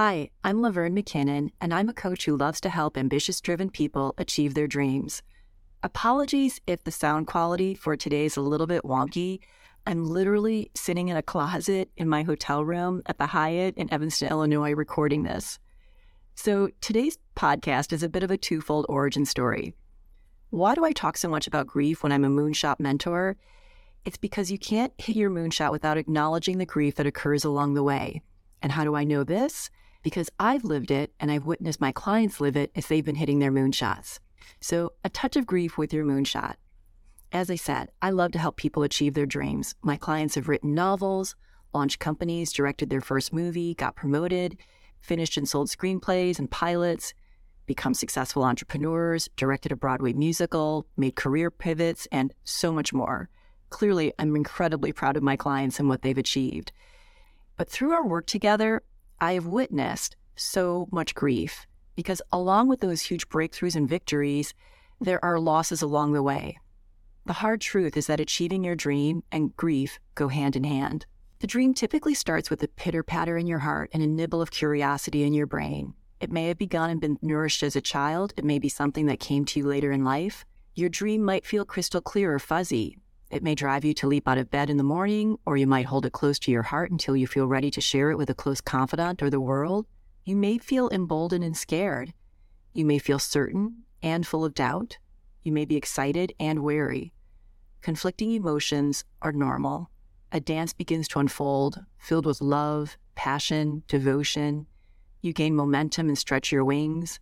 Hi, I'm Laverne McKinnon, and I'm a coach who loves to help ambitious driven people achieve their dreams. Apologies if the sound quality for today is a little bit wonky. I'm literally sitting in a closet in my hotel room at the Hyatt in Evanston, Illinois, recording this. So today's podcast is a bit of a twofold origin story. Why do I talk so much about grief when I'm a moonshot mentor? It's because you can't hit your moonshot without acknowledging the grief that occurs along the way. And how do I know this? Because I've lived it and I've witnessed my clients live it as they've been hitting their moonshots. So, a touch of grief with your moonshot. As I said, I love to help people achieve their dreams. My clients have written novels, launched companies, directed their first movie, got promoted, finished and sold screenplays and pilots, become successful entrepreneurs, directed a Broadway musical, made career pivots, and so much more. Clearly, I'm incredibly proud of my clients and what they've achieved. But through our work together, I have witnessed so much grief because along with those huge breakthroughs and victories, there are losses along the way. The hard truth is that achieving your dream and grief go hand in hand. The dream typically starts with a pitter patter in your heart and a nibble of curiosity in your brain. It may have begun and been nourished as a child. It may be something that came to you later in life. Your dream might feel crystal clear or fuzzy. It may drive you to leap out of bed in the morning, or you might hold it close to your heart until you feel ready to share it with a close confidant or the world. You may feel emboldened and scared. You may feel certain and full of doubt. You may be excited and wary. Conflicting emotions are normal. A dance begins to unfold, filled with love, passion, devotion, you gain momentum and stretch your wings.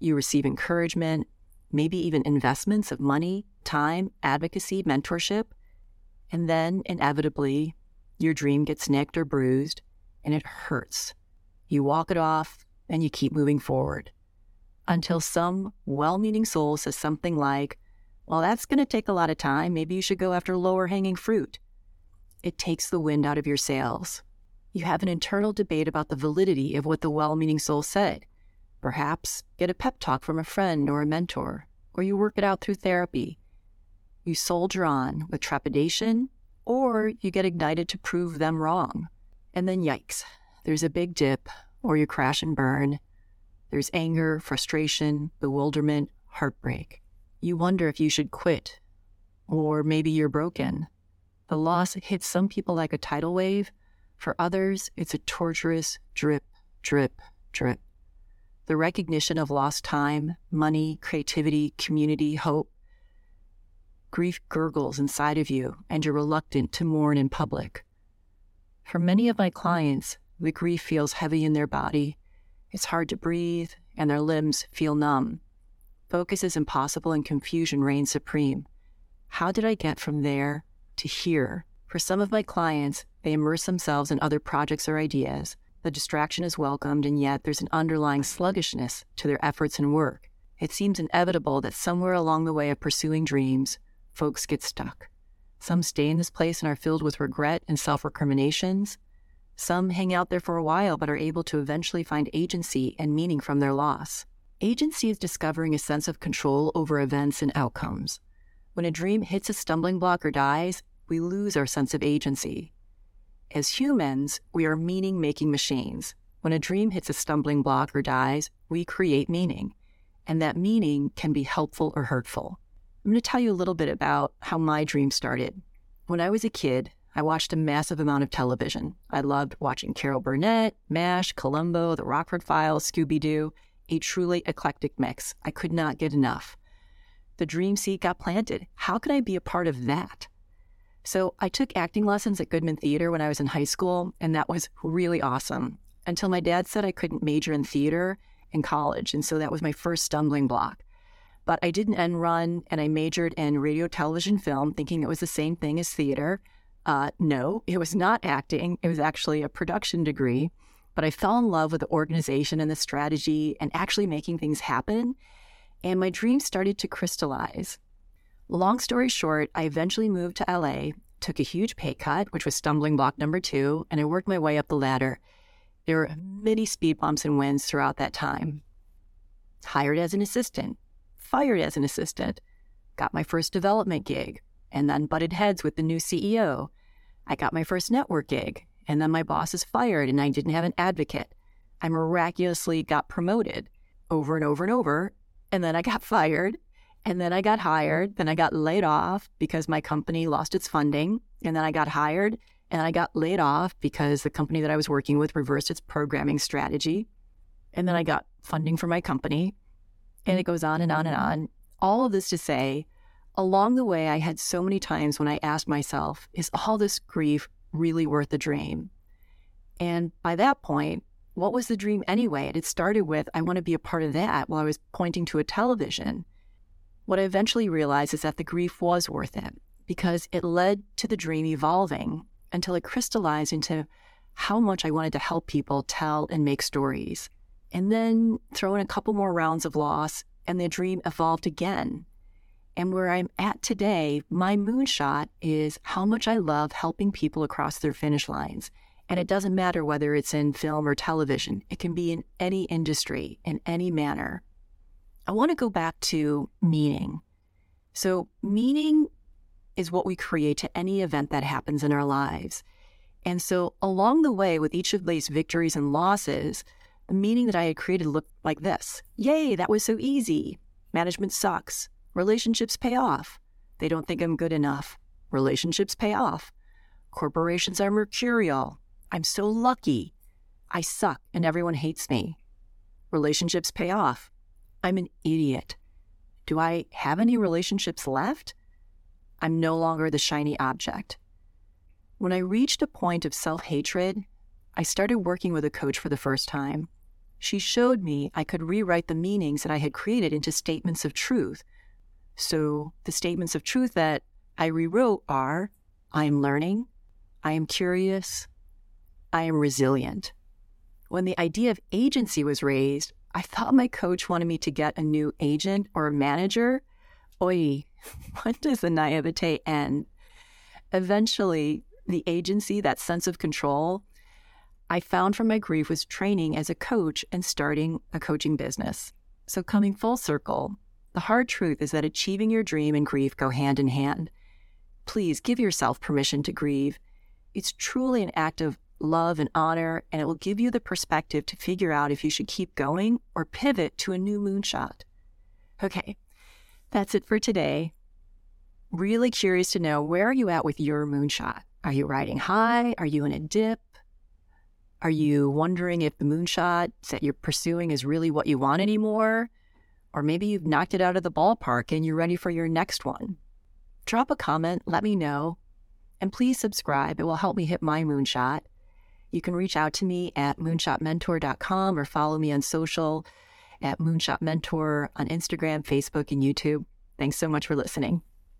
You receive encouragement, maybe even investments of money, time, advocacy, mentorship. And then, inevitably, your dream gets nicked or bruised and it hurts. You walk it off and you keep moving forward until some well meaning soul says something like, Well, that's going to take a lot of time. Maybe you should go after lower hanging fruit. It takes the wind out of your sails you have an internal debate about the validity of what the well meaning soul said. Perhaps get a pep talk from a friend or a mentor, or you work it out through therapy. You soldier on with trepidation, or you get ignited to prove them wrong. And then, yikes, there's a big dip, or you crash and burn. There's anger, frustration, bewilderment, heartbreak. You wonder if you should quit, or maybe you're broken. The loss hits some people like a tidal wave for others, it's a torturous drip, drip, drip. The recognition of lost time, money, creativity, community, hope. Grief gurgles inside of you, and you're reluctant to mourn in public. For many of my clients, the grief feels heavy in their body. It's hard to breathe, and their limbs feel numb. Focus is impossible, and confusion reigns supreme. How did I get from there to here? For some of my clients, they immerse themselves in other projects or ideas. The distraction is welcomed, and yet there's an underlying sluggishness to their efforts and work. It seems inevitable that somewhere along the way of pursuing dreams, folks get stuck. Some stay in this place and are filled with regret and self recriminations. Some hang out there for a while but are able to eventually find agency and meaning from their loss. Agency is discovering a sense of control over events and outcomes. When a dream hits a stumbling block or dies, we lose our sense of agency. As humans, we are meaning making machines. When a dream hits a stumbling block or dies, we create meaning, and that meaning can be helpful or hurtful. I'm going to tell you a little bit about how my dream started. When I was a kid, I watched a massive amount of television. I loved watching Carol Burnett, MASH, Columbo, The Rockford Files, Scooby Doo, a truly eclectic mix. I could not get enough. The dream seed got planted. How could I be a part of that? So I took acting lessons at Goodman Theater when I was in high school, and that was really awesome until my dad said I couldn't major in theater in college. And so that was my first stumbling block. But I did an end run and I majored in radio, television, film, thinking it was the same thing as theater. Uh, no, it was not acting, it was actually a production degree. But I fell in love with the organization and the strategy and actually making things happen. And my dreams started to crystallize. Long story short, I eventually moved to LA, took a huge pay cut, which was stumbling block number two, and I worked my way up the ladder. There were many speed bumps and wins throughout that time. Hired as an assistant, fired as an assistant, got my first development gig, and then butted heads with the new CEO. I got my first network gig, and then my boss is fired and I didn't have an advocate. I miraculously got promoted over and over and over. And then I got fired. And then I got hired. Then I got laid off because my company lost its funding. And then I got hired and I got laid off because the company that I was working with reversed its programming strategy. And then I got funding for my company. And it mm-hmm. goes on and on and on. All of this to say, along the way, I had so many times when I asked myself, is all this grief really worth the dream? And by that point, what was the dream anyway? It started with, I want to be a part of that while I was pointing to a television. What I eventually realized is that the grief was worth it because it led to the dream evolving until it crystallized into how much I wanted to help people tell and make stories. And then throw in a couple more rounds of loss, and the dream evolved again. And where I'm at today, my moonshot is how much I love helping people across their finish lines. And it doesn't matter whether it's in film or television, it can be in any industry, in any manner. I want to go back to meaning. So, meaning is what we create to any event that happens in our lives. And so, along the way, with each of these victories and losses, the meaning that I had created looked like this Yay, that was so easy. Management sucks. Relationships pay off. They don't think I'm good enough. Relationships pay off. Corporations are mercurial. I'm so lucky. I suck and everyone hates me. Relationships pay off. I'm an idiot. Do I have any relationships left? I'm no longer the shiny object. When I reached a point of self hatred, I started working with a coach for the first time. She showed me I could rewrite the meanings that I had created into statements of truth. So the statements of truth that I rewrote are I am learning, I am curious, I am resilient. When the idea of agency was raised, I thought my coach wanted me to get a new agent or a manager. Oi, when does the naivete end? Eventually, the agency, that sense of control, I found from my grief was training as a coach and starting a coaching business. So, coming full circle, the hard truth is that achieving your dream and grief go hand in hand. Please give yourself permission to grieve. It's truly an act of love and honor, and it will give you the perspective to figure out if you should keep going or pivot to a new moonshot. Okay, that's it for today. Really curious to know where are you at with your moonshot? Are you riding high? Are you in a dip? Are you wondering if the moonshot that you're pursuing is really what you want anymore? Or maybe you've knocked it out of the ballpark and you're ready for your next one. Drop a comment, let me know, and please subscribe. It will help me hit my moonshot. You can reach out to me at moonshotmentor.com or follow me on social at Moonshot Mentor on Instagram, Facebook, and YouTube. Thanks so much for listening.